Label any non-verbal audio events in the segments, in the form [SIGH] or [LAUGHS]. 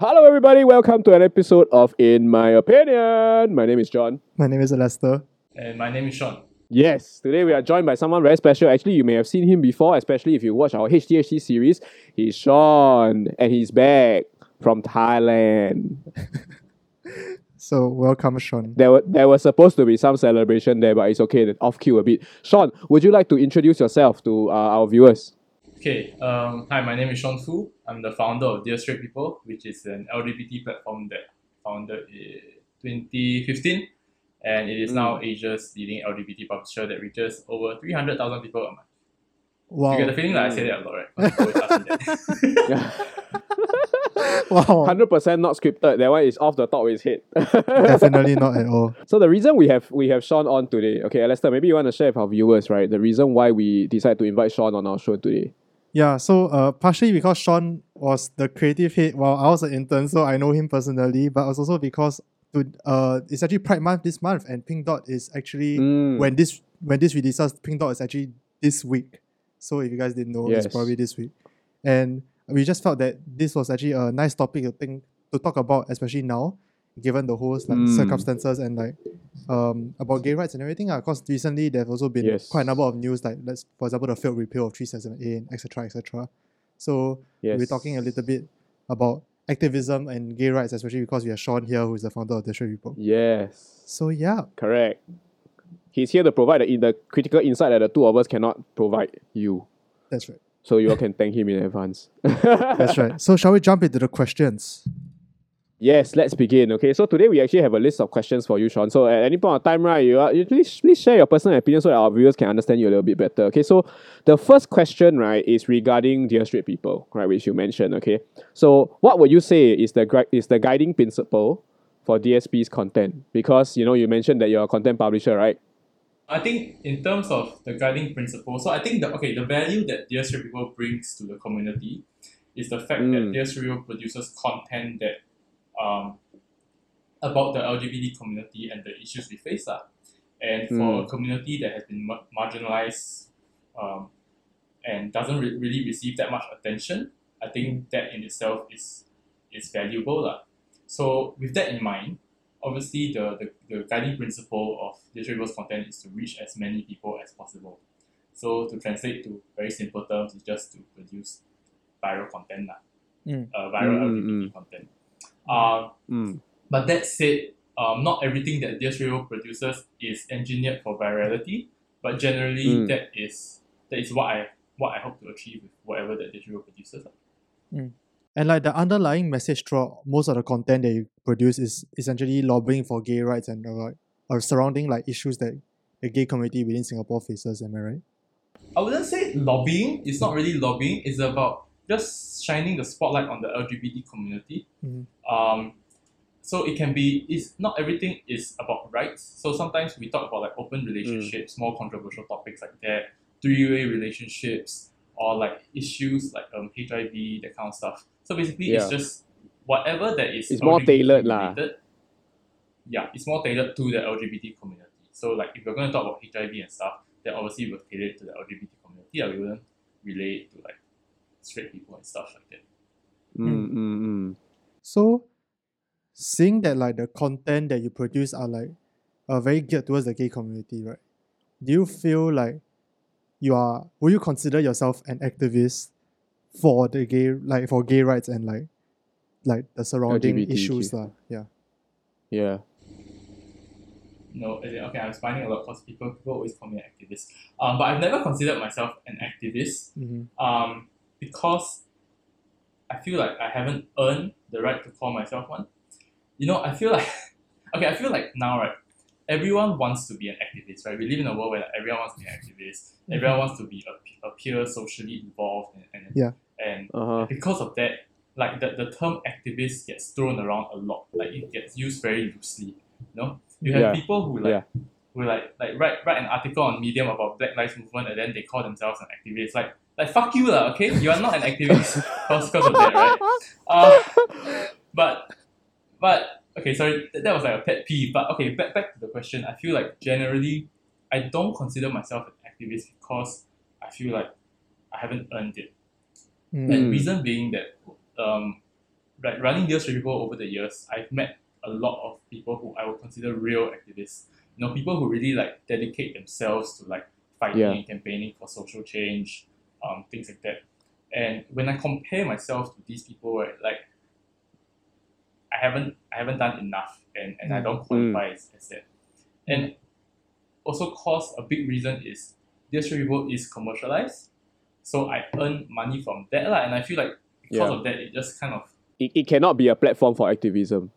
Hello, everybody. Welcome to an episode of In My Opinion. My name is John. My name is Lester. And my name is Sean. Yes, today we are joined by someone very special. Actually, you may have seen him before, especially if you watch our HDHD series. He's Sean, and he's back from Thailand. [LAUGHS] So welcome, Sean. There, were, there was supposed to be some celebration there, but it's okay, off cue a bit. Sean, would you like to introduce yourself to uh, our viewers? Okay, um, hi, my name is Sean Fu. I'm the founder of Dear Straight People, which is an LGBT platform that founded in 2015. And it is now Asia's leading LGBT publisher that reaches over 300,000 people a month. Wow. You get the feeling that I say that a lot, right? People always [LAUGHS] ask me that. [LAUGHS] wow. 100% not scripted. That one is off the top of his head. [LAUGHS] Definitely not at all. So the reason we have we have Sean on today, okay, Lester, maybe you want to share with our viewers, right? The reason why we decided to invite Sean on our show today. Yeah, so uh, partially because Sean was the creative head while I was an intern, so I know him personally, but also because to, uh, it's actually Pride Month this month, and Pink Dot is actually Mm. when this when this releases, Pink Dot is actually this week. So if you guys didn't know, Yes. it's probably this week. And we just felt that this was actually a nice topic to think to talk about, especially now, given the whole like Mm. circumstances and like um about gay rights and everything. Because recently there have also been Yes. quite a number of news, like let's for example the failed repeal of 377A and etc. etc. So Yes. we're talking a little bit about activism and gay rights, especially because we have Sean here, who is the founder of the Straight People. Yes. So yeah, Correct. He's here to provide the, the critical insight that the two of us cannot provide you. that's right. So you all can thank him in advance. [LAUGHS] That's right. So shall we jump into the questions? Yes, let's begin. Okay, so today we actually have a list of questions for you, Sean. So at any point of time, right, you, are, you please, please share your personal opinion so that our viewers can understand you a little bit better. Okay, so the first question, right, is regarding dear straight people, right, which you mentioned. Okay, so what would you say is the is the guiding principle for DSP's content? Because you know you mentioned that you're a content publisher, right? I think in terms of the guiding principle, so I think the okay, the value that Dear Straight People brings to the community is the fact Mm. that Dear Straight People produces content that um about the LGBT community and the issues we face lah. And for Mm. a community that has been mar- marginalized um, and doesn't re- really receive that much attention, I think that in itself is is valuable lah. So with that in mind, obviously the, the, the guiding principle of digital content is to reach as many people as possible. So to translate to very simple terms, is just to produce viral content, lah. Mm. Uh, viral Mm, LGBT mm. content. Um, Mm. but that said, um, not everything that DSRio produces is engineered for virality, but generally Mm. that is that is what I what I hope to achieve with whatever that DSRio produces. lah. And like the underlying message throughout most of the content that you produce is essentially lobbying for gay rights and uh, like or surrounding like issues that the gay community within Singapore faces. Am I right? I wouldn't say lobbying. It's not really lobbying. It's about just shining the spotlight on the LGBT community. Mhm. Um, so it can be. It's not everything is about rights. So sometimes we talk about like open relationships, more controversial topics like that, three-way relationships, or like issues like um HIV, that kind of stuff. So basically, it's just whatever that is. It's more tailored lah. Yeah, it's more tailored to the LGBT community. So like if we're going to talk about HIV and stuff, then obviously we'll tailor it to the LGBT community. Yeah, we wouldn't relate to like straight people and stuff like that. Mm, mm, mm. So, seeing that like the content that you produce are like uh, very geared towards the gay community, right? Do you feel like you are? Will you consider yourself an activist for the gay, like for gay rights and like, like the surrounding LGBTQ. issues, lah? Yeah. Yeah. No, as in, okay, I'm smiling a lot because people people always call me an activist. Um, but I've never considered myself an activist. Mm-hmm. Um, because I feel like I haven't earned the right to call myself one. You know, I feel like [LAUGHS] okay, I feel like now right, everyone wants to be an activist, right? We live in a world where like, everyone wants to be an activist. Everyone wants to be a, a peer socially involved and, and Yeah. and Uh huh. because of that, like the, the term activist gets thrown around a lot. Like it gets used very loosely. You know? You have Yeah. people who like Yeah. who like like write write an article on Medium about Black Lives Movement and then they call themselves an activist. Like like fuck you lah, okay? You are not an activist [LAUGHS] because of that, right? Uh, but but okay, sorry, that, that was like a pet peeve. But okay, back back to the question. I feel like generally I don't consider myself an activist because I feel like I haven't earned it. Mm. And reason being that um, like running deals with people over the years, I've met a lot of people who I would consider real activists. You know, people who really like dedicate themselves to like fighting Yeah. and campaigning for social change, um, things like that. And when I compare myself to these people, right, like I haven't I haven't done enough and, and I Mm. don't qualify as, as that. And also cause a big reason is Dear Straight People is commercialized. So I earn money from that lah, and I feel like because Yeah. of that it just kind of It, it cannot be a platform for activism.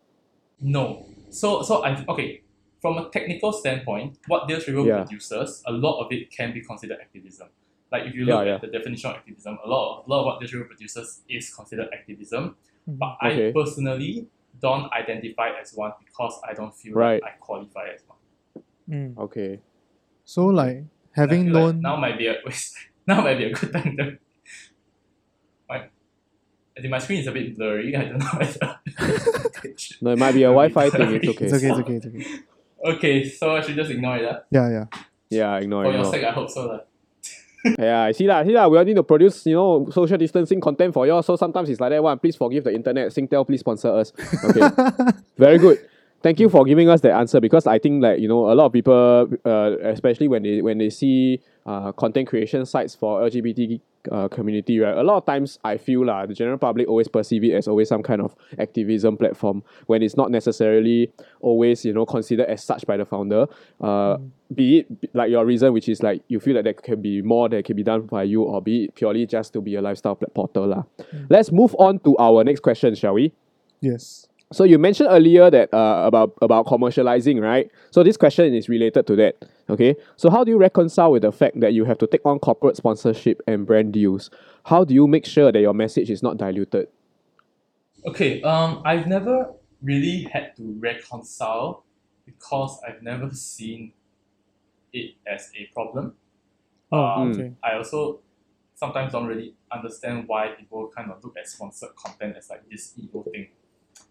no. So so I okay. From a technical standpoint, what Deals River Yeah. produces, a lot of it can be considered activism. Like if you look yeah. at the definition of activism, a lot of a lot of what Deals River produces is considered activism. Mhm. But Okay. I personally don't identify as one because I don't feel Right. like I qualify as one. Mm. Okay. So like having feel like known now might be a [LAUGHS] now might be a good time to [LAUGHS] my I think my screen is a bit blurry. I don't know whether [LAUGHS] No, it might be a Wi-Fi thing. It's okay. it's okay, it's okay, it's okay. Okay, so I should just ignore it. Uh. Yeah, yeah. Yeah, ignore For it. your ignore. sake, I hope so. lah. Yeah, I see that. See that. We all need to produce, you know, social distancing content for you. So sometimes it's like that. One, please forgive the internet. Singtel, please sponsor us. Okay, [LAUGHS] very good. Thank you for giving us that answer because I think like you know a lot of people, uh, especially when they when they see uh, content creation sites for LGBT uh, community, right? A lot of times I feel lah, the general public always perceive it as always some kind of activism platform when it's not necessarily always you know considered as such by the founder. Uh, Be it like your reason, which is like you feel that there can be more that can be done by you, or be it purely just to be a lifestyle portal lah. Let's move on to our next question, shall we? yes. So you mentioned earlier that uh, about about commercializing, right? So this question is related to that. Okay. So how do you reconcile with the fact that you have to take on corporate sponsorship and brand deals? How do you make sure that your message is not diluted? Okay, um, I've never really had to reconcile because I've never seen it as a problem. Oh, Um, okay. I also sometimes don't really understand why people kind of look at sponsored content as like this ego thing.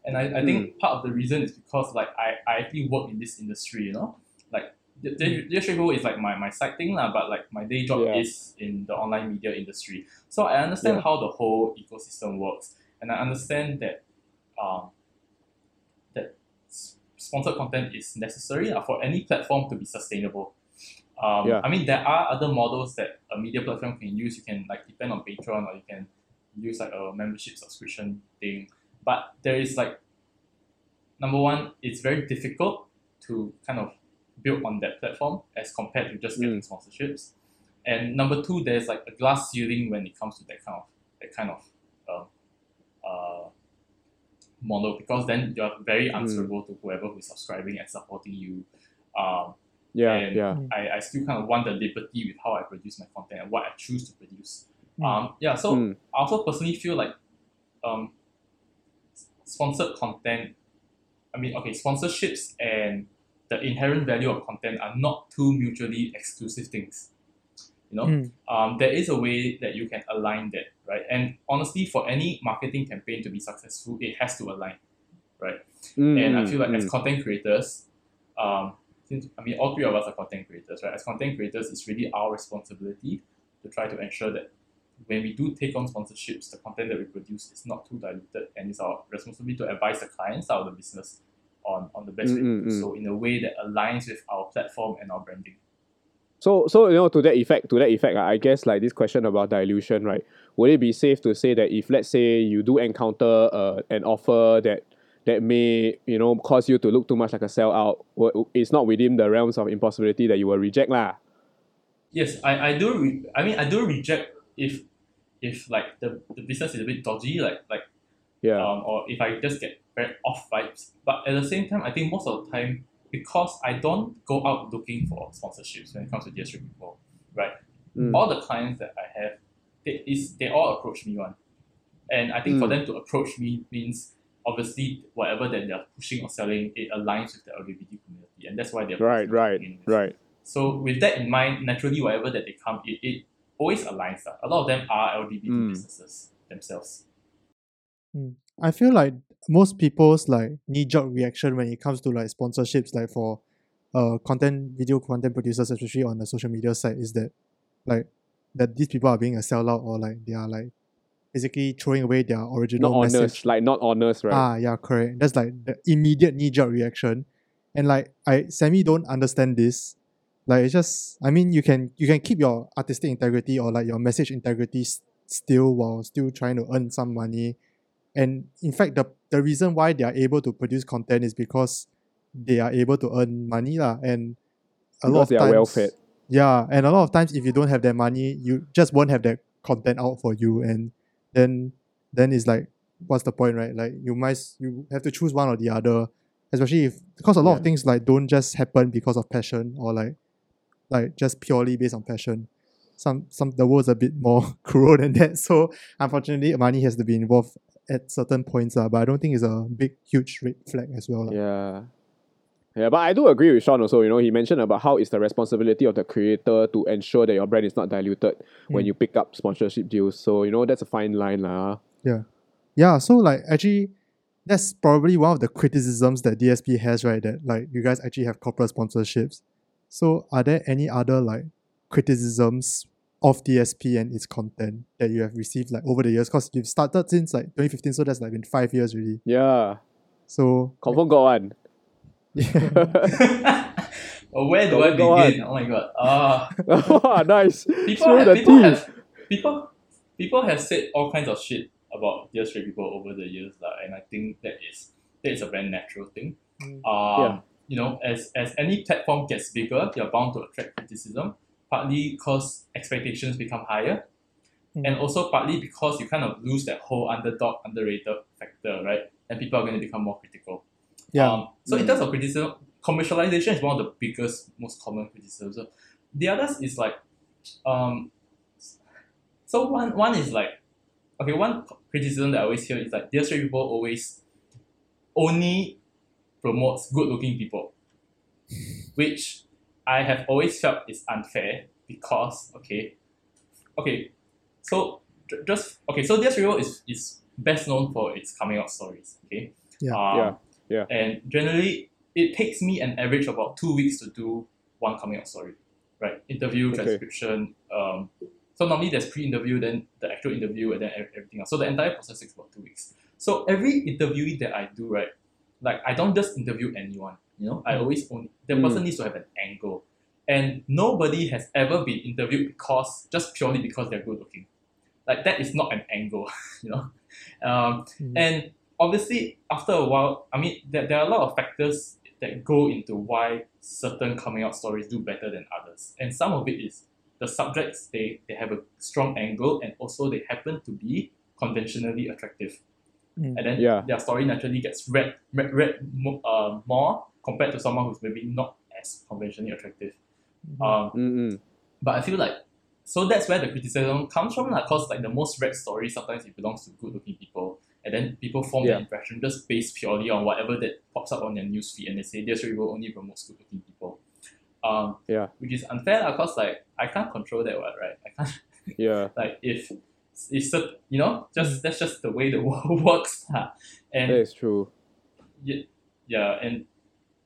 And I, I think part of the reason is because like I, I actually work in this industry, you know? Like the the the Go is like my, my side thing, lah, but like my day job Yeah. is in the online media industry. So I understand Yeah. how the whole ecosystem works. And I understand that um that sponsored content is necessary lah, for any platform to be sustainable. Um, Yeah. I mean, there are other models that a media platform can use. You can like depend on Patreon, or you can use like a membership subscription thing. But there is like number one, it's very difficult to kind of build on that platform as compared to just getting sponsorships. And number two, there's like a glass ceiling when it comes to that kind of that kind of um, uh, model because then you're very answerable to whoever who's subscribing and supporting you. Um, Yeah, And- yeah. I, I still kind of want the liberty with how I produce my content and what I choose to produce. Mm. Um, yeah, so Mm. I also personally feel like um, s- sponsored content, I mean, okay, sponsorships and the inherent value of content are not two mutually exclusive things. You know, Mm. um, there is a way that you can align that, right? And honestly, for any marketing campaign to be successful, it has to align, right? Mm, And I mm, feel like as mm. content creators, um, since I mean all three of us are content creators, right? As content creators, it's really our responsibility to try to ensure that when we do take on sponsorships, the content that we produce is not too diluted, and it's our responsibility to advise the clients out of the business on, on the best way Mm, to mm, do mm. so in a way that aligns with our platform and our branding. So, so you know, to that effect, to that effect, I guess like this question about dilution, right? Would it be safe to say that if let's say you do encounter uh, an offer that that may you know cause you to look too much like a sellout, it's not within the realms of impossibility that you will reject lah. Yes, I, I do. Re- I mean, I do reject if if like the, the business is a bit dodgy, like like Yeah. um, or if I just get very off vibes. But at the same time, I think most of the time, because I don't go out looking for sponsorships when it comes to DSR people, right? Mm. All the clients that I have, they, is, they all approach me one. And I think for Mm. them to approach me means obviously whatever that they're pushing or selling, it aligns with the LGBT community. And that's why they're Right, right, in. right. So with that in mind, naturally whatever that they come, it, it always aligns. lah. A lot of them are LGBT Mm. businesses themselves. I feel like most people's like knee jerk reaction when it comes to like sponsorships, like for uh content video content producers, especially on the social media side, is that like that these people are being a sellout or like they are like basically throwing away their original Not message. honest, like not honest, right? Ah, yeah, correct. That's like the immediate knee jerk reaction. And like I semi don't understand this. Like it's just I mean you can you can keep your artistic integrity or like your message integrity s- still while still trying to earn some money. And in fact the the reason why they are able to produce content is because they are able to earn money lah. And a lot Because of they are times well fed. yeah, and a lot of times if you don't have that money, you just won't have that content out for you, and then then it's like, what's the point, right? Like you might you have to choose one or the other, especially if because a lot of things like don't just happen because of passion or like like just purely based on passion. Some some the world's a bit more [LAUGHS] cruel than that. So unfortunately, money has to be involved at certain points, uh, but I don't think it's a big huge red flag as well. Yeah. Yeah, but I do agree with Sean also. You know, he mentioned about how it's the responsibility of the creator to ensure that your brand is not diluted when Mm. you pick up sponsorship deals. So, you know, that's a fine line. lah. Yeah, so like actually that's probably one of the criticisms that DSP has, right? That like you guys actually have corporate sponsorships. So are there any other like criticisms of DSP and its content that you have received like over the years? Because you've started since like 2015, so that's like been five years really. Yeah. So Confirm got one. yeah. [LAUGHS] Oh, where do Go I on, begin? Oh my god. Uh, Wow, [LAUGHS] nice. people, Through have, the people, teeth. have, people, people have said all kinds of shit about Dear Straight people over the years, lah, and I think that is that is a very natural thing. Mm. Um, Yeah. You know, as as any platform gets bigger, you're bound to attract criticism. Partly because expectations become higher, Mm. and also partly because you kind of lose that whole underdog, underrated factor, right? And people are going to become more critical. Yeah. Um, so in terms of criticism, commercialization is one of the biggest, most common criticisms. The others is like, um, so one one is like, okay, one criticism that I always hear is like, dear straight people always only promotes good looking people, [LAUGHS] which I have always felt is unfair because okay, okay, so just okay, so dear straight people is is best known for its coming out stories. Okay. Yeah. Um, Yeah, yeah. And generally, it takes me an average of about two weeks to do one coming out story, right? Interview, Okay. transcription. Um, so normally there's pre-interview, then the actual interview, and then everything else. So the entire process takes about two weeks. So every interviewee that I do, right, like I don't just interview anyone. You know, I always only the Mm. person needs to have an angle, and nobody has ever been interviewed because just purely because they're good looking. Like that is not an angle, [LAUGHS] you know. Um, Mm. and obviously, after a while, I mean, there, there are a lot of factors that go into why certain coming out stories do better than others. And some of it is the subjects, they, they have a strong angle and also they happen to be conventionally attractive. Mm. And then Yeah. their story naturally gets read, read, read mo- uh, more compared to someone who's maybe not as conventionally attractive. Mhm. Um, but I feel like so that's where the criticism comes from, like, cause like the most read story sometimes it belongs to good looking people, and then people form Yeah. their impression just based purely on whatever that pops up on their newsfeed, and they say this review only promotes good looking people. Um, Yeah. which is unfair, lah, cause like I can't control that, one, right? I can't Yeah. [LAUGHS] like if it's cer- you know just that's just the way the [LAUGHS] world works, lah. and That is true. yeah, yeah, and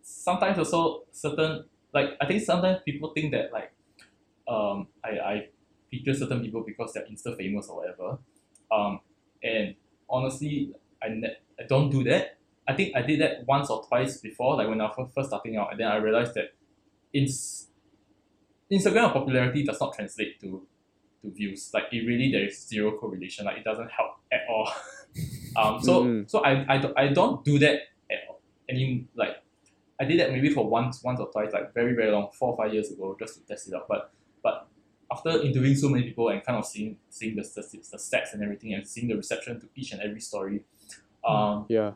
sometimes also certain like I think sometimes people think that like um I, I feature certain people because they're insta famous or whatever. Um and honestly I, ne- I don't do that. I think I did that once or twice before, like when I was first starting out, and then I realized that ins- Instagram popularity does not translate to to views. Like it really there is zero correlation. Like it doesn't help at all. [LAUGHS] um so Mhm. so I, I, don't- I don't do that at all. Any like I did that maybe for once once or twice, like very, very long, four or five years ago, just to test it out. But but after interviewing so many people and kind of seeing seeing the statistics, the stats and everything and seeing the reception to each and every story, um Yeah.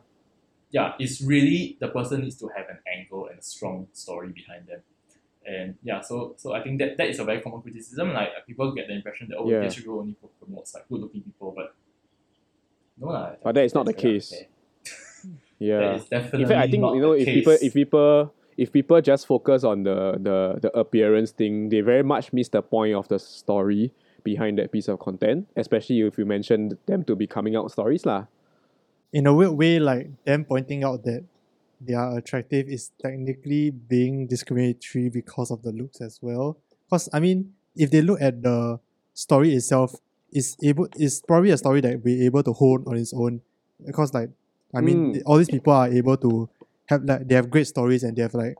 yeah, it's really the person needs to have an angle and a strong story behind them. And yeah, so so I think that that is a very common criticism. Like uh, people get the impression that oh, Yeah. this show only pro- promotes like good looking people, but no lah. But that is not the case. unfair. [LAUGHS] Yeah. That is definitely in fact, I think you know the if people if people if people just focus on the the the appearance thing, they very much miss the point of the story behind that piece of content. Especially if you mentioned them to be coming out stories lah. in a weird way, like them pointing out that they are attractive is technically being discriminatory because of the looks as well. Because I mean, if they look at the story itself, is able is probably a story that we're able to hold on its own because like I mean Mm. all these people are able to have like they have great stories and they have like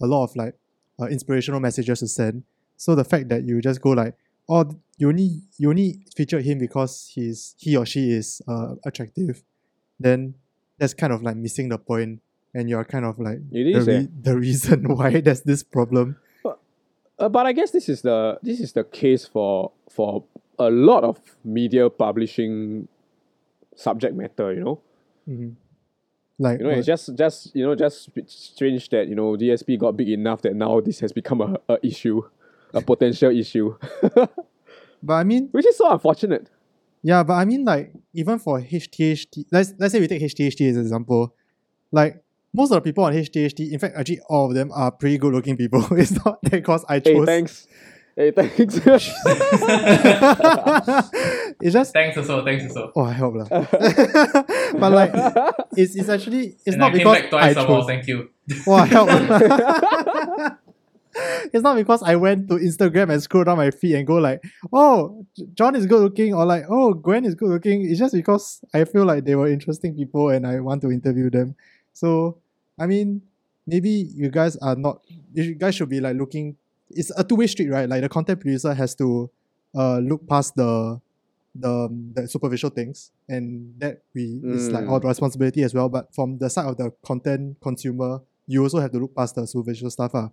a lot of like uh, inspirational messages to send. So the fact that you just go like oh you only you only featured him because he's he or she is uh, attractive, then that's kind of like missing the point and you're kind of like It the, is, eh? [LAUGHS] the reason [LAUGHS] why there's this problem. Uh, but I guess this is the this is the case for for a lot of media publishing subject matter. You know, Mhm. Like you know, what? it's just just you know just strange that you know DSP got big enough that now this has become a, a issue, a potential issue, [LAUGHS] but I mean which is so unfortunate. Yeah, but I mean, like, even for HTHT, let's let's say we take HTHT as an example, like most of the people on HTHT, in fact, actually all of them are pretty good looking people. [LAUGHS] it's not because I chose. Hey, thanks. Hey, thanks. [LAUGHS] it's just Thanks also, thanks also. oh, I hope lah. [LAUGHS] but like, it's it's actually it's and not I came because back twice I some more, chose. thank you. Oh, I help. it's not because I went to Instagram and scroll down my feed and go like, oh, John is good looking, or like, oh, Gwen is good looking. It's just because I feel like they were interesting people and I want to interview them. So, I mean, maybe you guys are not. You guys should be like looking. It's a two way street, right? Like the content producer has to, uh, look past the, the um, the superficial things, and that we is like Mm. our responsibility as well. But from the side of the content consumer, you also have to look past the superficial stuff. Ah.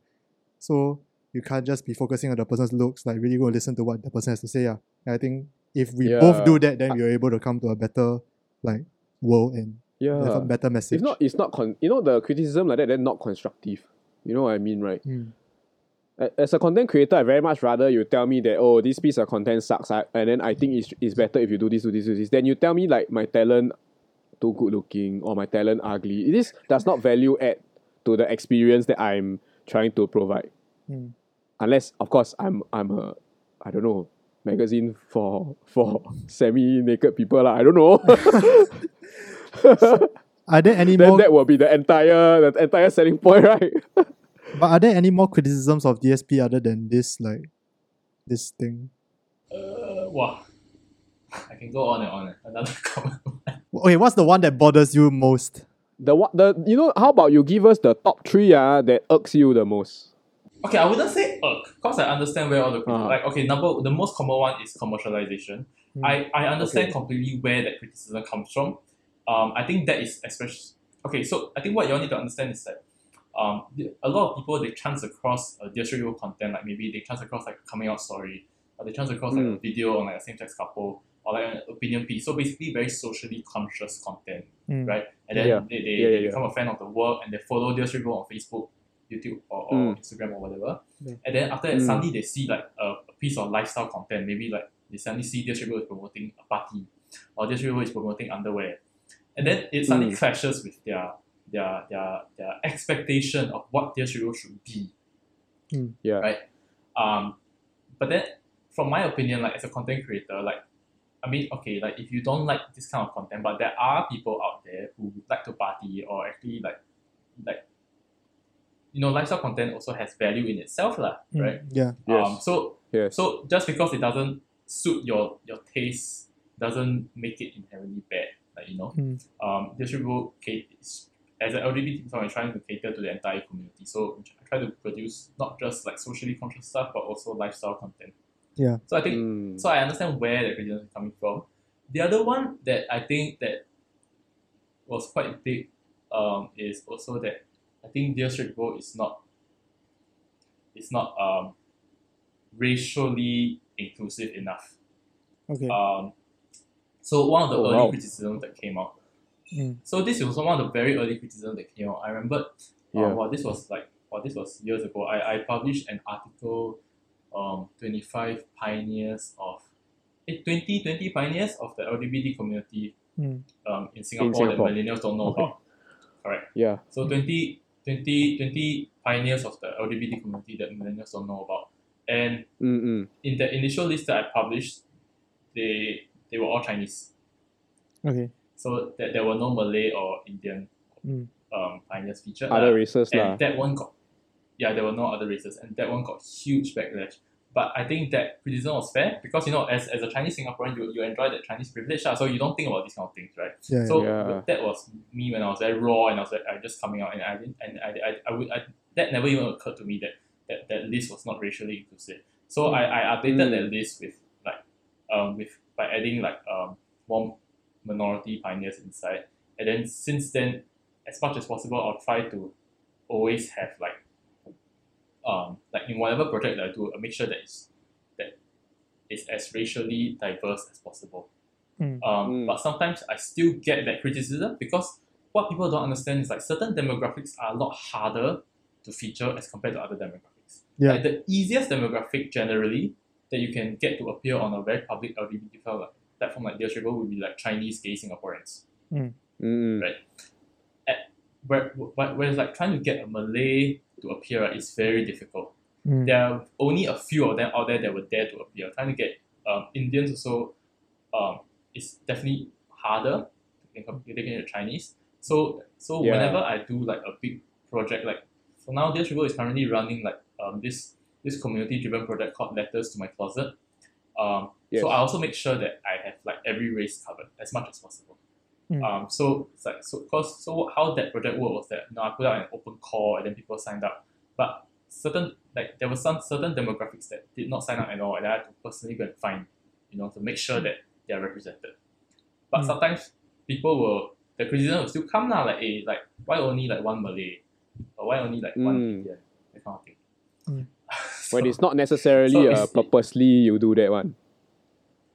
So you can't just be focusing on the person's looks, like really go listen to what the person has to say. Ah. And I think if we both do that, then we're able to come to a better like world and have a yeah. better message. If not, it's not con. You know, the criticism like that, they're not constructive. You know what I mean, right? Mm. As a content creator, I very much rather you tell me that oh this piece of content sucks, I, and then I think it's, it's better if you do this, do this, do this. Then you tell me like my talent too good looking or my talent ugly. This does not value add to the experience that I'm trying to provide. Mm. Unless of course I'm I'm a I don't know magazine for for [LAUGHS] semi naked people lah. I don't know. [LAUGHS] Are there any then more? that will be the entire the entire selling point, [LAUGHS] right? but are there any more criticisms of DSP other than this like this thing? Uh, wow. I can go on and on. Another [LAUGHS] comment. Okay, what's the one that bothers you most? The what the you know how about you give us the top three ah that irks you the most? Okay, I wouldn't say irk, because I understand where all the criti- Uh-huh. like okay, number the most common one is commercialization. Hmm. I, I understand Okay. completely where that criticism comes from. Um, I think that is especially okay. So I think what you all need to understand is that um, a lot of people they chance across a digital content like maybe they chance across like a coming out story or they chance across like a Mm. video on like a same sex couple or like an opinion piece. So basically very socially conscious content, Mm. right? And then Yeah. they, they, Yeah, they yeah, yeah. become a fan of the work and they follow digital on Facebook, YouTube or, or Mm. Instagram or whatever. Yeah. And then after that, Mm. suddenly they see like a, a piece of lifestyle content. Maybe like they suddenly see digital is promoting a party or digital is promoting underwear. And then it suddenly Mm. clashes with their their their their expectation of what digital should be. Yeah. Right. Um, but then from my opinion, like as a content creator, like I mean, okay, like if you don't like this kind of content, but there are people out there who like to party or actually like like you know, lifestyle content also has value in itself, lah, Mm. right? Yeah. Yes. Um, so yes. so just because it doesn't suit your your taste doesn't make it inherently bad. Like you know, Mm. um, distribute as an LGBT person, I'm trying to cater to the entire community. So I try to produce not just like socially conscious stuff, but also lifestyle content. Yeah. So I think Mm. so I understand where the criticism is coming from. The other one that I think that was quite big um, is also that I think Dear Street Road is not is not um, racially inclusive enough. Okay. Um, so one of the Oh, early wow. criticisms that came out. Mm. So this was one of the very early criticisms that came out. I remember, uh, Yeah. well, this was like, well, this was years ago. I, I published an article, um, 25 pioneers of, eh, 20, 20 pioneers of the LGBT community Mm. um, in Singapore, Singapore. that millennials don't know Okay. about. Correct. yeah. So 20, 20, 20 pioneers of the LGBT community that millennials don't know about. And Mm-mm. in the initial list that I published, they they were all Chinese. Okay. So that there were no Malay or Indian Mm. um, pioneers featured. Other lah. races lah. and that one got yeah, there were no other races, and that one got huge backlash but I think that criticism was fair because you know, as, as a Chinese Singaporean, you, you enjoy that Chinese privilege, lah, so you don't think about these kind of things, right? Yeah. So Yeah. that was me when I was very raw and I was like, I just coming out and I didn't and I, I, I, would, I that never even occurred to me that that, that list was not racially inclusive. So I, I updated Mm. that list with like um with by adding like um more minority pioneers inside. And then since then, as much as possible, I'll try to always have like um like in whatever project that I do, I make sure that it's that it's as racially diverse as possible. Mm. Um, Mm. But sometimes I still get that criticism because what people don't understand is like certain demographics are a lot harder to feature as compared to other demographics. Yeah. Like the easiest demographic generally that you can get to appear on a very public LGBT like, platform like Dear would be like Chinese gay Singaporeans. Mm. Right. Where, where- whereas like trying to get a Malay to appear right, is very difficult. Mm. There are only a few of them out there that were dare to appear. Trying to get um, Indians also um, is definitely harder than com- taking it Chinese. So so Yeah. whenever I do like a big project, like so now Dear is currently running like um, this this community driven project called Letters to My Closet. Um, Yes. So I also make sure that I have like every race covered as much as possible. Mm. Um, so it's like so cause so how that project worked was that you know, I put out an open call and then people signed up. But certain like there were some certain demographics that did not sign up at all and I had to personally go and find, you know, to make sure that they are represented. But Mm. sometimes people will the criticism will still come now, like eh, like why only like one Malay? Or why only like one Mm. Indian? That kind of thing. Mm. When it's not necessarily so uh, purposely you do that one.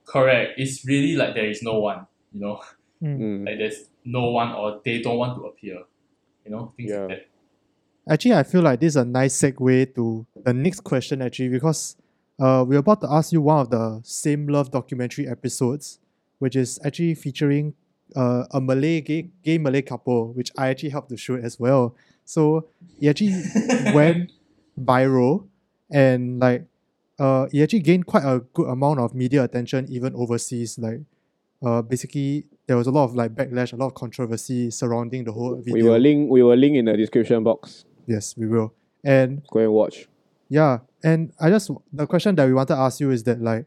correct. It's really like there is no one, you know. Mm. Like there's no one or they don't want to appear. You know, things Yeah. like that. Actually, I feel like this is a nice segue to the next question, actually, because uh, we're about to ask you one of the Same Love documentary episodes, which is actually featuring uh, a Malay gay, gay Malay couple, which I actually helped to shoot as well. So it actually [LAUGHS] went viral and like uh, it actually gained quite a good amount of media attention even overseas. Like uh, basically there was a lot of like backlash, a lot of controversy surrounding the whole video. We will link we will link in the description box. Yes, we will. And Go and watch. yeah, and I just the question that we want to ask you is that like,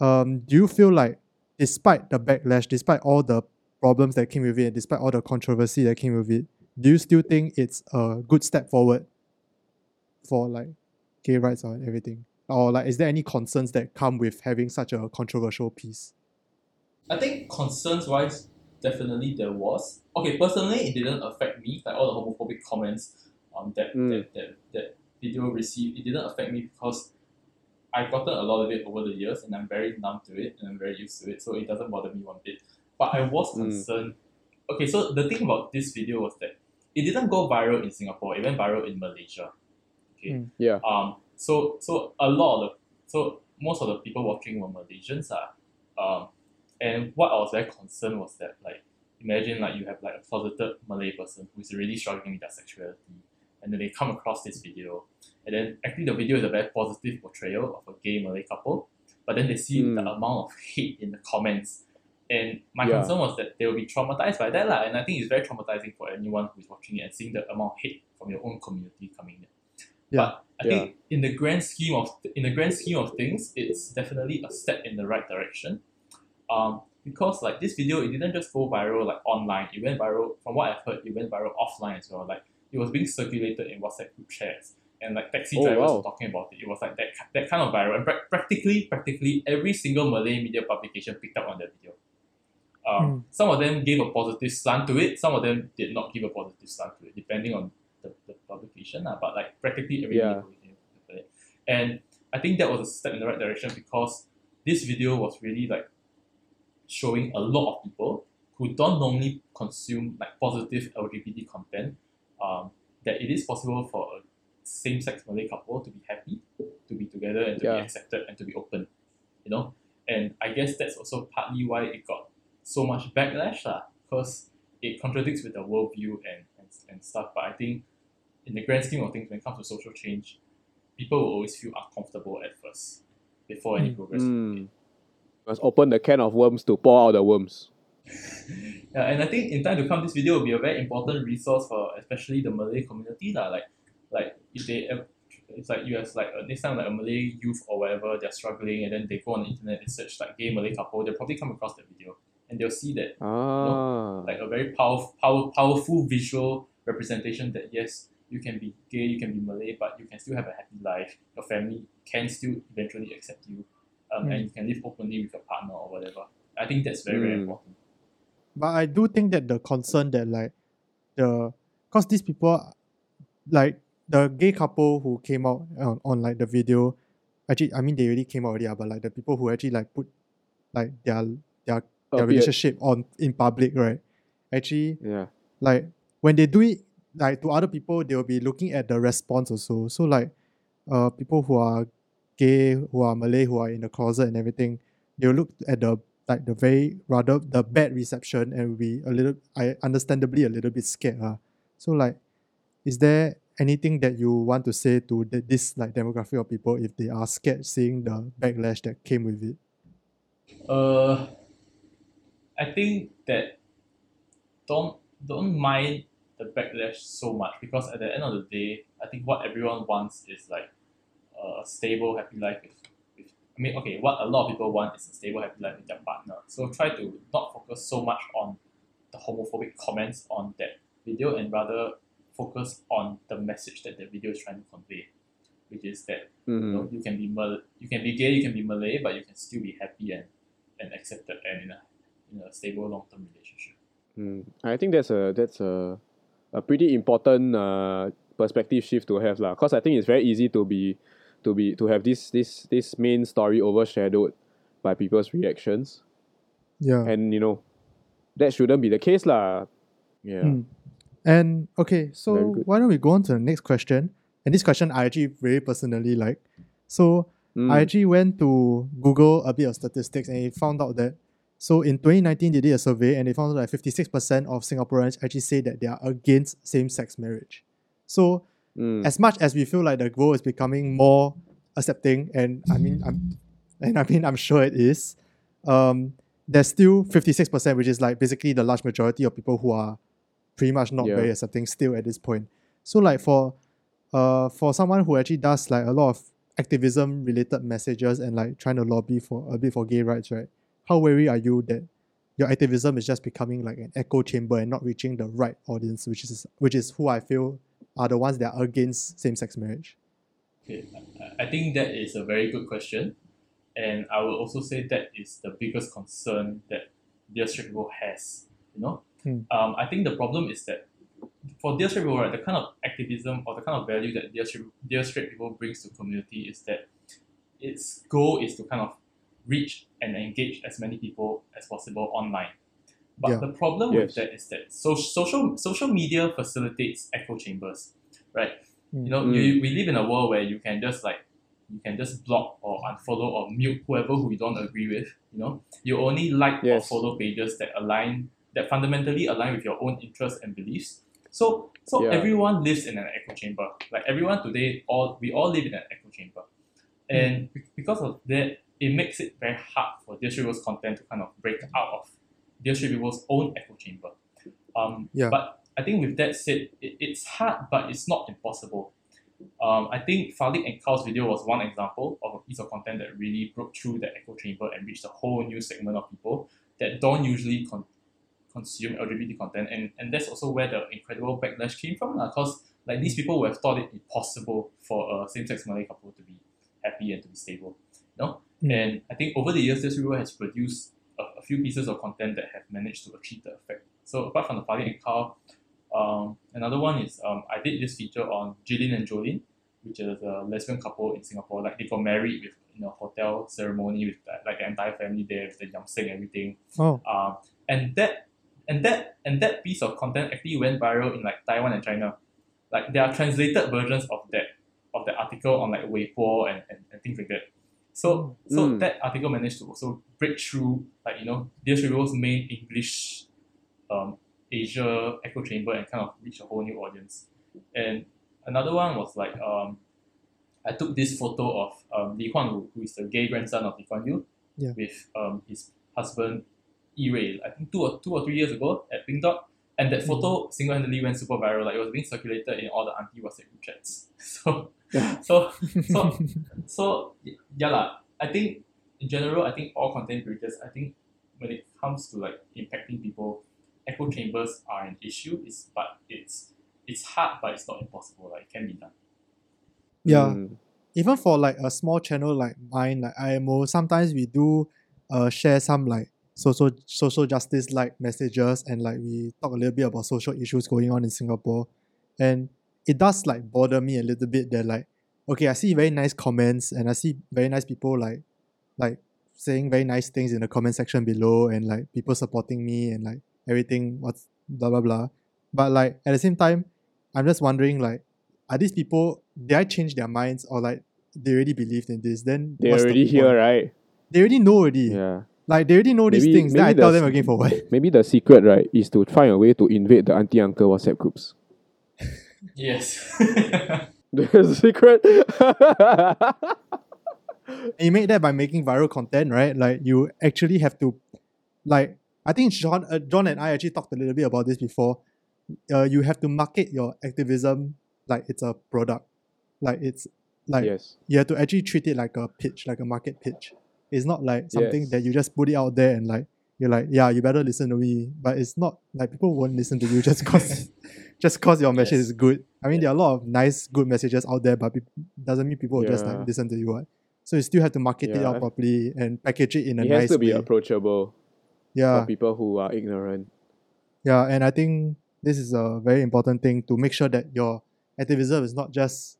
um, do you feel like despite the backlash, despite all the problems that came with it, despite all the controversy that came with it, do you still think it's a good step forward for like gay rights or everything? Or like is there any concerns that come with having such a controversial piece? I think concerns wise, definitely there was. Okay, personally, it didn't affect me. Like all the homophobic comments um, that, Mm. that, that that video received, it didn't affect me because I've gotten a lot of it over the years, and I'm very numb to it, and I'm very used to it, so it doesn't bother me one bit. But I was Mm. concerned. Okay, so the thing about this video was that it didn't go viral in Singapore. It went viral in Malaysia. Okay. Mm. Yeah. Um. So so a lot of the so most of the people watching were Malaysians. Ah. Um. And what I was very concerned was that like imagine like you have like a closeted Malay person who is really struggling with their sexuality, and then they come across this video, and then actually the video is a very positive portrayal of a gay Malay couple, but then they see Mm. the amount of hate in the comments, and my Yeah. concern was that they will be traumatized by that lah, and I think it's very traumatizing for anyone who is watching it and seeing the amount of hate from your own community coming in. Yeah. But I think in the grand scheme of in the grand scheme of things, it's definitely a step in the right direction. Um, because like this video, it didn't just go viral like online. It went viral from what I've heard. It went viral offline as well. Like it was being circulated in WhatsApp group chats, and like taxi Oh, drivers wow. were talking about it. It was like that that kind of viral, and prac- practically practically every single Malay media publication picked up on that video. Um, Some of them gave a positive slant to it. Some of them did not give a positive slant to it, depending on the, the publication. lah. But like practically every Yeah. media publication picked up on it. And I think that was a step in the right direction because this video was really like showing a lot of people who don't normally consume like positive LGBT content um, that it is possible for a same-sex Malay couple to be happy, to be together, and to Yeah. be accepted and to be open. You know, and I guess that's also partly why it got so much backlash, lah, because it contradicts with the worldview and, and and stuff. But I think in the grand scheme of things, when it comes to social change, people will always feel uncomfortable at first before any Mm. progress. made. Mm. Must open the can of worms to pour out the worms. [LAUGHS] Yeah, and I think in time to come, this video will be a very important resource for especially the Malay community. lah. Like, like if they it's like you have like uh, next time like a Malay youth or whatever they're struggling and then they go on the internet and search like gay Malay couple they'll probably come across the video and they'll see that Ah. like a very powerful power, powerful visual representation that yes you can be gay you can be Malay but you can still have a happy life. Your family can still eventually accept you um, and you can live openly with your partner or whatever. I think that's very very Mm. important. But I do think that the concern that like the because these people like the gay couple who came out on, on like the video actually I mean they already came out already ah, but like the people who actually like put like their their their relationship on in public right? Actually Yeah. like when they do it like to other people they will be looking at the response also so like uh people who are gay who are malay who are in the closet and everything they'll look at the like the very rather the bad reception and be a little i understandably a little bit scared uh. so like is there anything that you want to say to the, this like demographic of people if they are scared seeing the backlash that came with it Uh, I think that don't don't mind the backlash so much because at the end of the day, I think what everyone wants is like a stable, happy life with, with I mean, okay, what a lot of people want is a stable, happy life with their partner. So try to not focus so much on the homophobic comments on that video and rather focus on the message that the video is trying to convey, which is that you Mhm. know, you can be Mal- you can be gay, you can be Malay, but you can still be happy and, and accepted and in a in a stable long term relationship. Mm. I think that's a that's a a pretty important uh, perspective shift to have lah. Cause I think it's very easy to be to be to have this this this main story overshadowed by people's reactions, yeah and you know that shouldn't be the case lah. Yeah. Mm. And okay, so why don't we go on to the next question? And this question I actually very personally like. So Mm. I actually went to Google a bit of statistics and it found out that so in 2019 they did a survey and they found that 56% of Singaporeans actually say that they are against same-sex marriage. So Mm. as much as we feel like the world is becoming more accepting, and I mean, I'm, and I mean, I'm sure it is. Um, there's still 56%, which is like basically the large majority of people who are pretty much not Yeah. very accepting still at this point. So like for, uh, for someone who actually does like a lot of activism related messages and like trying to lobby for a bit for gay rights, right? How worried are you that your activism is just becoming like an echo chamber and not reaching the right audience, which is which is who I feel are the ones that are against same-sex marriage. Okay, I- I think that is a very good question, and I will also say that is the biggest concern that Dear Straight People has. You know, Hmm. um, I think the problem is that for Dear Straight People, right, the kind of activism or the kind of value that Dear Straight, Dear Straight People brings to community is that its goal is to kind of reach and engage as many people as possible online. But Yeah. the problem Yes. with that is that so, social social media facilitates echo chambers, right? You know, Mm. you, we live in a world where you can just like you can just block or unfollow or mute whoever who you don't agree with. You know, you only like Yes. or follow pages that align that fundamentally align with your own interests and beliefs. So so Yeah. everyone lives in an echo chamber. Like everyone today, all we all live in an echo chamber, and be- because of that, it makes it very hard for People's content to kind of break out of People's own echo chamber. Um, Yeah. But I think with that said, it, it's hard, but it's not impossible. Um, I think Falik and Carl's video was one example of a piece of content that really broke through that echo chamber and reached a whole new segment of people that don't usually con- consume LGBT content, and, and that's also where the incredible backlash came from, because like these people would have thought it impossible for a same-sex Malay couple to be happy and to be stable, you know. Mm. And I think over the years, this people has produced a, a few pieces of content that have managed to achieve the effect. So apart from the Falik and Carl, um, another one is um, I did this feature on Jillian and Jolene, which is a lesbian couple in Singapore. Like they got married with in a hotel ceremony with like, like the entire family there with the yamseng and everything. Oh, Um, and that and that and that piece of content actually went viral in like Taiwan and China. Like there are translated versions of that of the article on like Weibo and, and, and things like that. So so Mm. that article managed to also break through like you know Dear Straight's main English um, Asia echo chamber and kind of reach a whole new audience. And another one was like um, I took this photo of um, Li Huanwu, who is the gay grandson of Lee Kuan Yew, Yeah. with um, his husband Yi Rui, I think two or two or three years ago at Pink Dot. And that photo single-handedly went super viral. Like it was being circulated in all the auntie WhatsApp group chats. [LAUGHS] So so so so y- yeah lah. I think in general, I think all content creators, I think when it comes to like impacting people, echo chambers are an issue. Is but it's it's hard, but it's not impossible. Like it can be done. yeah. Mm. even for like a small channel like mine, like IMO, sometimes we do uh share some like social social justice like messages and like we talk a little bit about social issues going on in Singapore. And it does like bother me a little bit that like okay, I see very nice comments and I see very nice people like like saying very nice things in the comment section below and like people supporting me and like everything what's blah blah blah. But like at the same time, I'm just wondering like are these people did I change their minds or like they already believed in this? Then They're the already point? here, right? They already know already. Yeah. Like they already know these things. Then I maybe tell them again for what? [LAUGHS] Maybe the secret, right, is to find a way to invade the auntie uncle WhatsApp groups. [LAUGHS] Yes. [LAUGHS] the secret. You make that by making viral content, right? Like you actually have to, like I think John, uh, John and I actually talked a little bit about this before. Uh, you have to market your activism like it's a product, like it's like yes. you have to actually treat it like a pitch, like a market pitch. It's not like something Yes. that you just put it out there and like you're like, yeah, you better listen to me. But it's not like people won't listen to you just [LAUGHS] cause just cause your message Yes. is good. I mean, there are a lot of nice, good messages out there, but doesn't mean people will just like listen to you. What? So you still have to market it out properly and package it in a It has nice to be way. approachable yeah, for people who are ignorant. yeah, and I think this is a very important thing to make sure that your activism is not just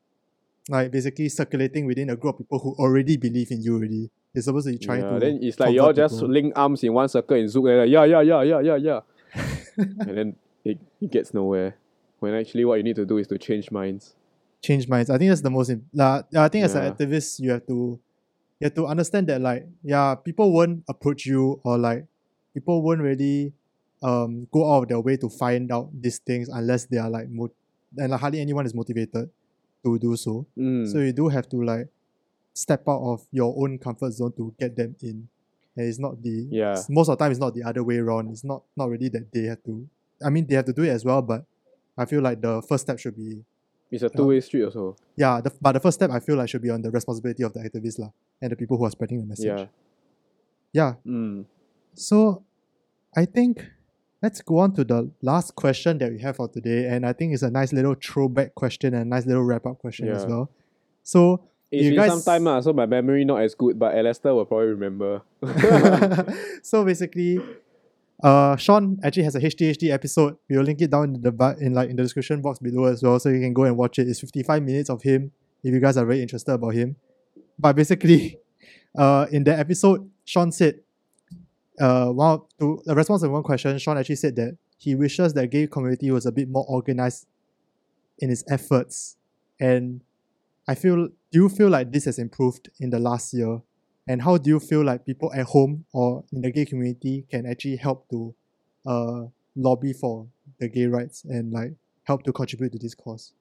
like basically circulating within a group of people who already believe in you already. You're supposed to be trying yeah, to. then it's like you all just link arms in one circle in Zoom and like, yeah, yeah, yeah, yeah, yeah, yeah. [LAUGHS] and then it, it gets nowhere. When actually what you need to do is to change minds. change minds. I think that's the most. Im- la- I think as Yeah. an activist, you have to you have to understand that like yeah, people won't approach you or like people won't really um go out of their way to find out these things unless they are like mo- and like hardly anyone is motivated to do so. Mm. So you do have to like step out of your own comfort zone to get them in. And it's not the Yeah. most of the time it's not the other way around. It's not not really that they have to I mean they have to do it as well, but I feel like the first step should be it's a two way street also. yeah, the, but the first step I feel like should be on the responsibility of the activists lah, and the people who are spreading the message. Yeah. Yeah. Mm. So I think let's go on to the last question that we have for today. And I think it's a nice little throwback question and a nice little wrap up question as well. So It's You been guys- some time, ah, so my memory not as good, but Alastair will probably remember. [LAUGHS] [LAUGHS] so basically, uh, Sean actually has a HTHD episode. We will link it down in the in like in the description box below as well, so you can go and watch it. It's fifty five minutes of him if you guys are very interested about him. But basically, [LAUGHS] uh, in that episode, Sean said, uh, one to the response to one question, Sean actually said that he wishes that gay community was a bit more organized in its efforts, and I feel. Do you feel like this has improved in the last year? And how do you feel like people at home or in the gay community can actually help to uh, lobby for the gay rights and like help to contribute to this cause?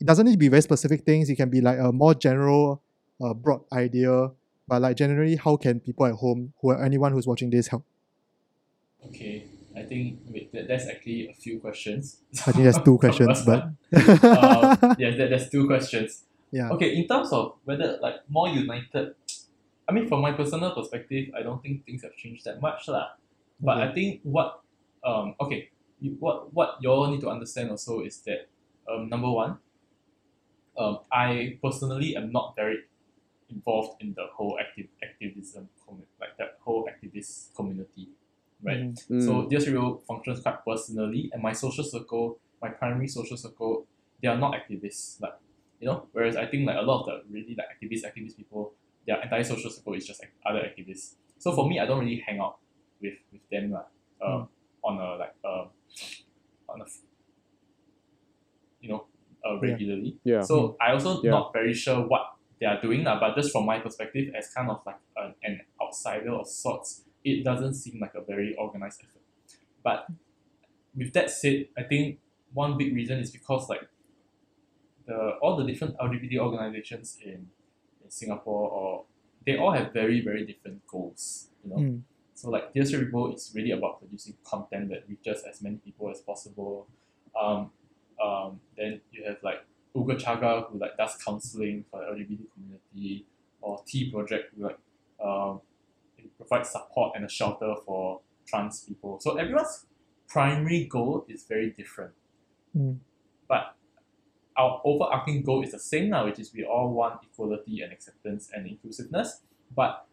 It doesn't need to be very specific things. It can be like a more general uh, broad idea. But like generally how can people at home who are anyone who's watching this help? Okay, I think wait, that, that's actually a few questions. i think there's two questions but [LAUGHS] [LAUGHS] uh, yes, that, there's two questions. yeah. Okay, in terms of whether like more united, I mean, from my personal perspective, I don't think things have changed that much, lah. But Okay. I think what, um, okay, you, what what you all need to understand also is that, um, number one, um, I personally am not very involved in the whole active activism, commu- like that whole activist community, right? Mhm. Mm. So DS Real functions quite personally, and my social circle, my primary social circle, they are not activists. Like you know, whereas I think like a lot of the really like activist activist people, their entire social circle is just like, other activists. So for me, I don't really hang out with with them like, um, on a like um, on a you know uh, regularly. yeah. yeah. So I also Yeah. not very sure what they are doing now, but just from my perspective as kind of like an, an outsider of sorts, it doesn't seem like a very organized effort. But with that said, I think one big reason is because like the all the different LGBT organizations in Singapore or they all have very, very different goals. You know? Mm. So like Dear Straight People is really about producing content that reaches as many people as possible. Um, um, then you have like Oogachaga who like does counseling for the LGBT community, or T Project who like um, it provides support and a shelter for trans people. So everyone's primary goal is very different. Mm. But our overarching goal is the same now, which is we all want equality and acceptance and inclusiveness. But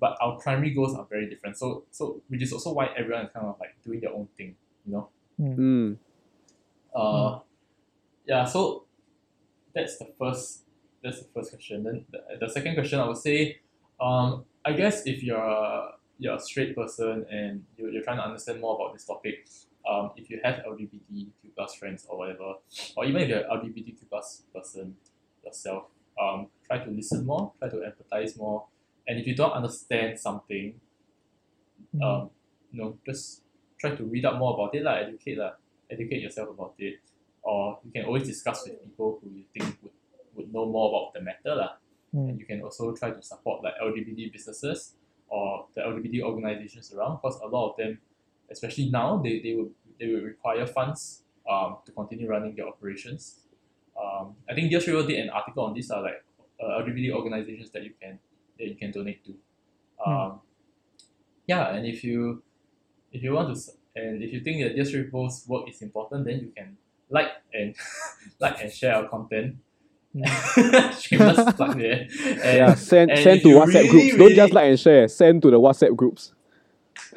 but our primary goals are very different. So so which is also why everyone is kind of like doing their own thing, you know. Mm. Uh, yeah. So that's the first. That's the first question. Then the, the second question, I would say, um, I guess if you're a, you're a straight person and you you're trying to understand more about this topic, um, if you have LGBTQ plus friends or whatever, or even if you're an LGBTQ plus person yourself, um, try to listen more, try to empathize more, and if you don't understand something, Mm. um, you know, just try to read up more about it, lah, educate, lah, educate yourself about it. Or you can always discuss with people who you think would, would know more about the matter. lah. Mm. And you can also try to support like LGBT businesses or the LGBT organizations around because a lot of them, especially now, they, they will they will require funds um, to continue running their operations. Um, I think Dear did an article on this, uh, like uh, LGBT organizations that you can that you can donate to. Um, yeah, and if you if you want to and if you think that Dear River's work is important, then you can like and [LAUGHS] like and share our content. Shameless plug there. And, Yeah, send and send to WhatsApp really, groups. Don't just like and share. Send to the WhatsApp groups.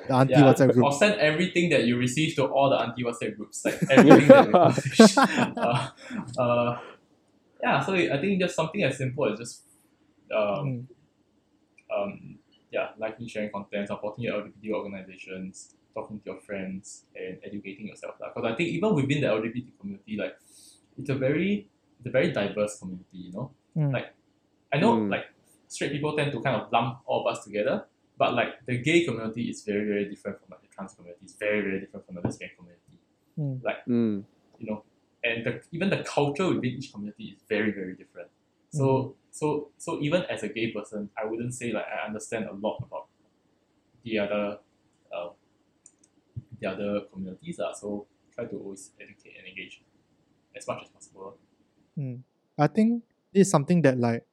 The auntie yeah, WhatsApp group. Or send everything that you receive to all the auntie WhatsApp groups, like everything that we publish. [LAUGHS] uh, uh, yeah, so I think just something as simple as just um, Mm. um, yeah, liking, sharing content, supporting your LGBT organizations, talking to your friends, and educating yourself. Because I think even within the LGBT community, like it's a very it's a very diverse community, you know. Mm. Like I know Mm. like straight people tend to kind of lump all of us together, but like the gay community is very, very different from like the trans community. It's very, very different from the lesbian community. Mm. Mm. You know, and the, even the culture within each community is very, very different. So so so even as a gay person, I wouldn't say like I understand a lot about the other uh, the other communities. Uh, so try to always educate and engage as much as possible. Mm. I think this is something that like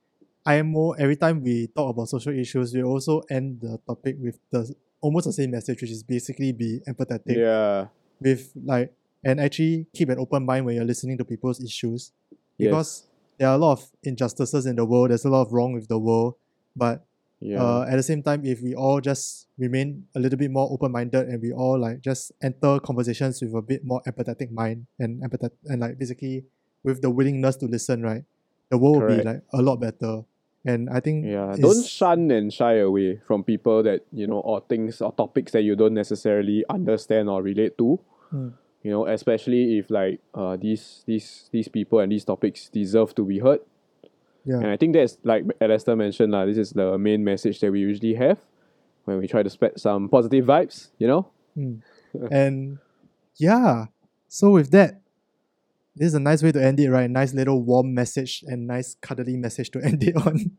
IMO every time we talk about social issues, we also end the topic with the almost the same message, which is basically be empathetic Yeah. with like and actually keep an open mind when you're listening to people's issues. Yes. Because there are a lot of injustices in the world, there's a lot of wrong with the world. But yeah. uh, at the same time, if we all just remain a little bit more open minded and we all like just enter conversations with a bit more empathetic mind and empath and like basically with the willingness to listen, right? The world will be like a lot better. And I think Yeah, don't shun and shy away from people that you know or things or topics that you don't necessarily understand or relate to. Hmm. You know, especially if like uh these these these people and these topics deserve to be heard. Yeah. And I think that's like Alistair mentioned, lah, this is the main message that we usually have when we try to spread some positive vibes, you know? Mm. [LAUGHS] and yeah, so with that, this is a nice way to end it, right? Nice little warm message and nice cuddly message to [LAUGHS] end it on.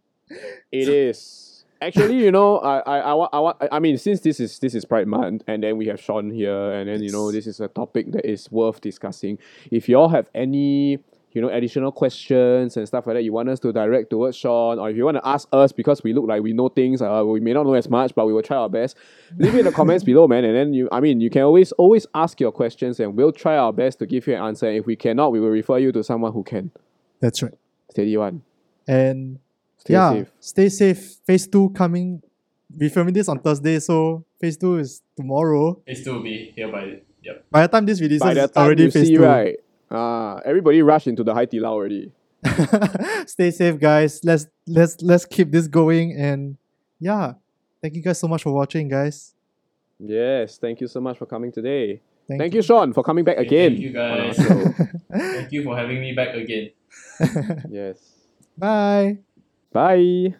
It is. Actually, you know, I, I, I, wa- I, wa- I mean, since this is this is Pride Month, and then we have Sean here, and then you know, this is a topic that is worth discussing. If you all have any, you know, additional questions and stuff like that, you want us to direct towards Sean, or if you want to ask us because we look like we know things, uh, we may not know as much, but we will try our best. Leave it in the [LAUGHS] comments below, man. And then you, I mean, you can always always ask your questions, and we'll try our best to give you an answer. If we cannot, we will refer you to someone who can. That's right. Steady one. And Stay yeah, safe. stay safe. Phase two coming. we're filming this on Thursday, so phase two is tomorrow. It still will be here by yep. By the time this releases, By the it's time already phase see, two. right? Ah, everybody rush into the Hai Di Lao already. [LAUGHS] stay safe, guys. Let's let's let's keep this going. And yeah, thank you guys so much for watching, guys. Yes, thank you so much for coming today. Thank, Thank, you, Sean, for coming back Okay, again. thank you, guys. [LAUGHS] Thank you for having me back again. [LAUGHS] yes. Bye. Bye.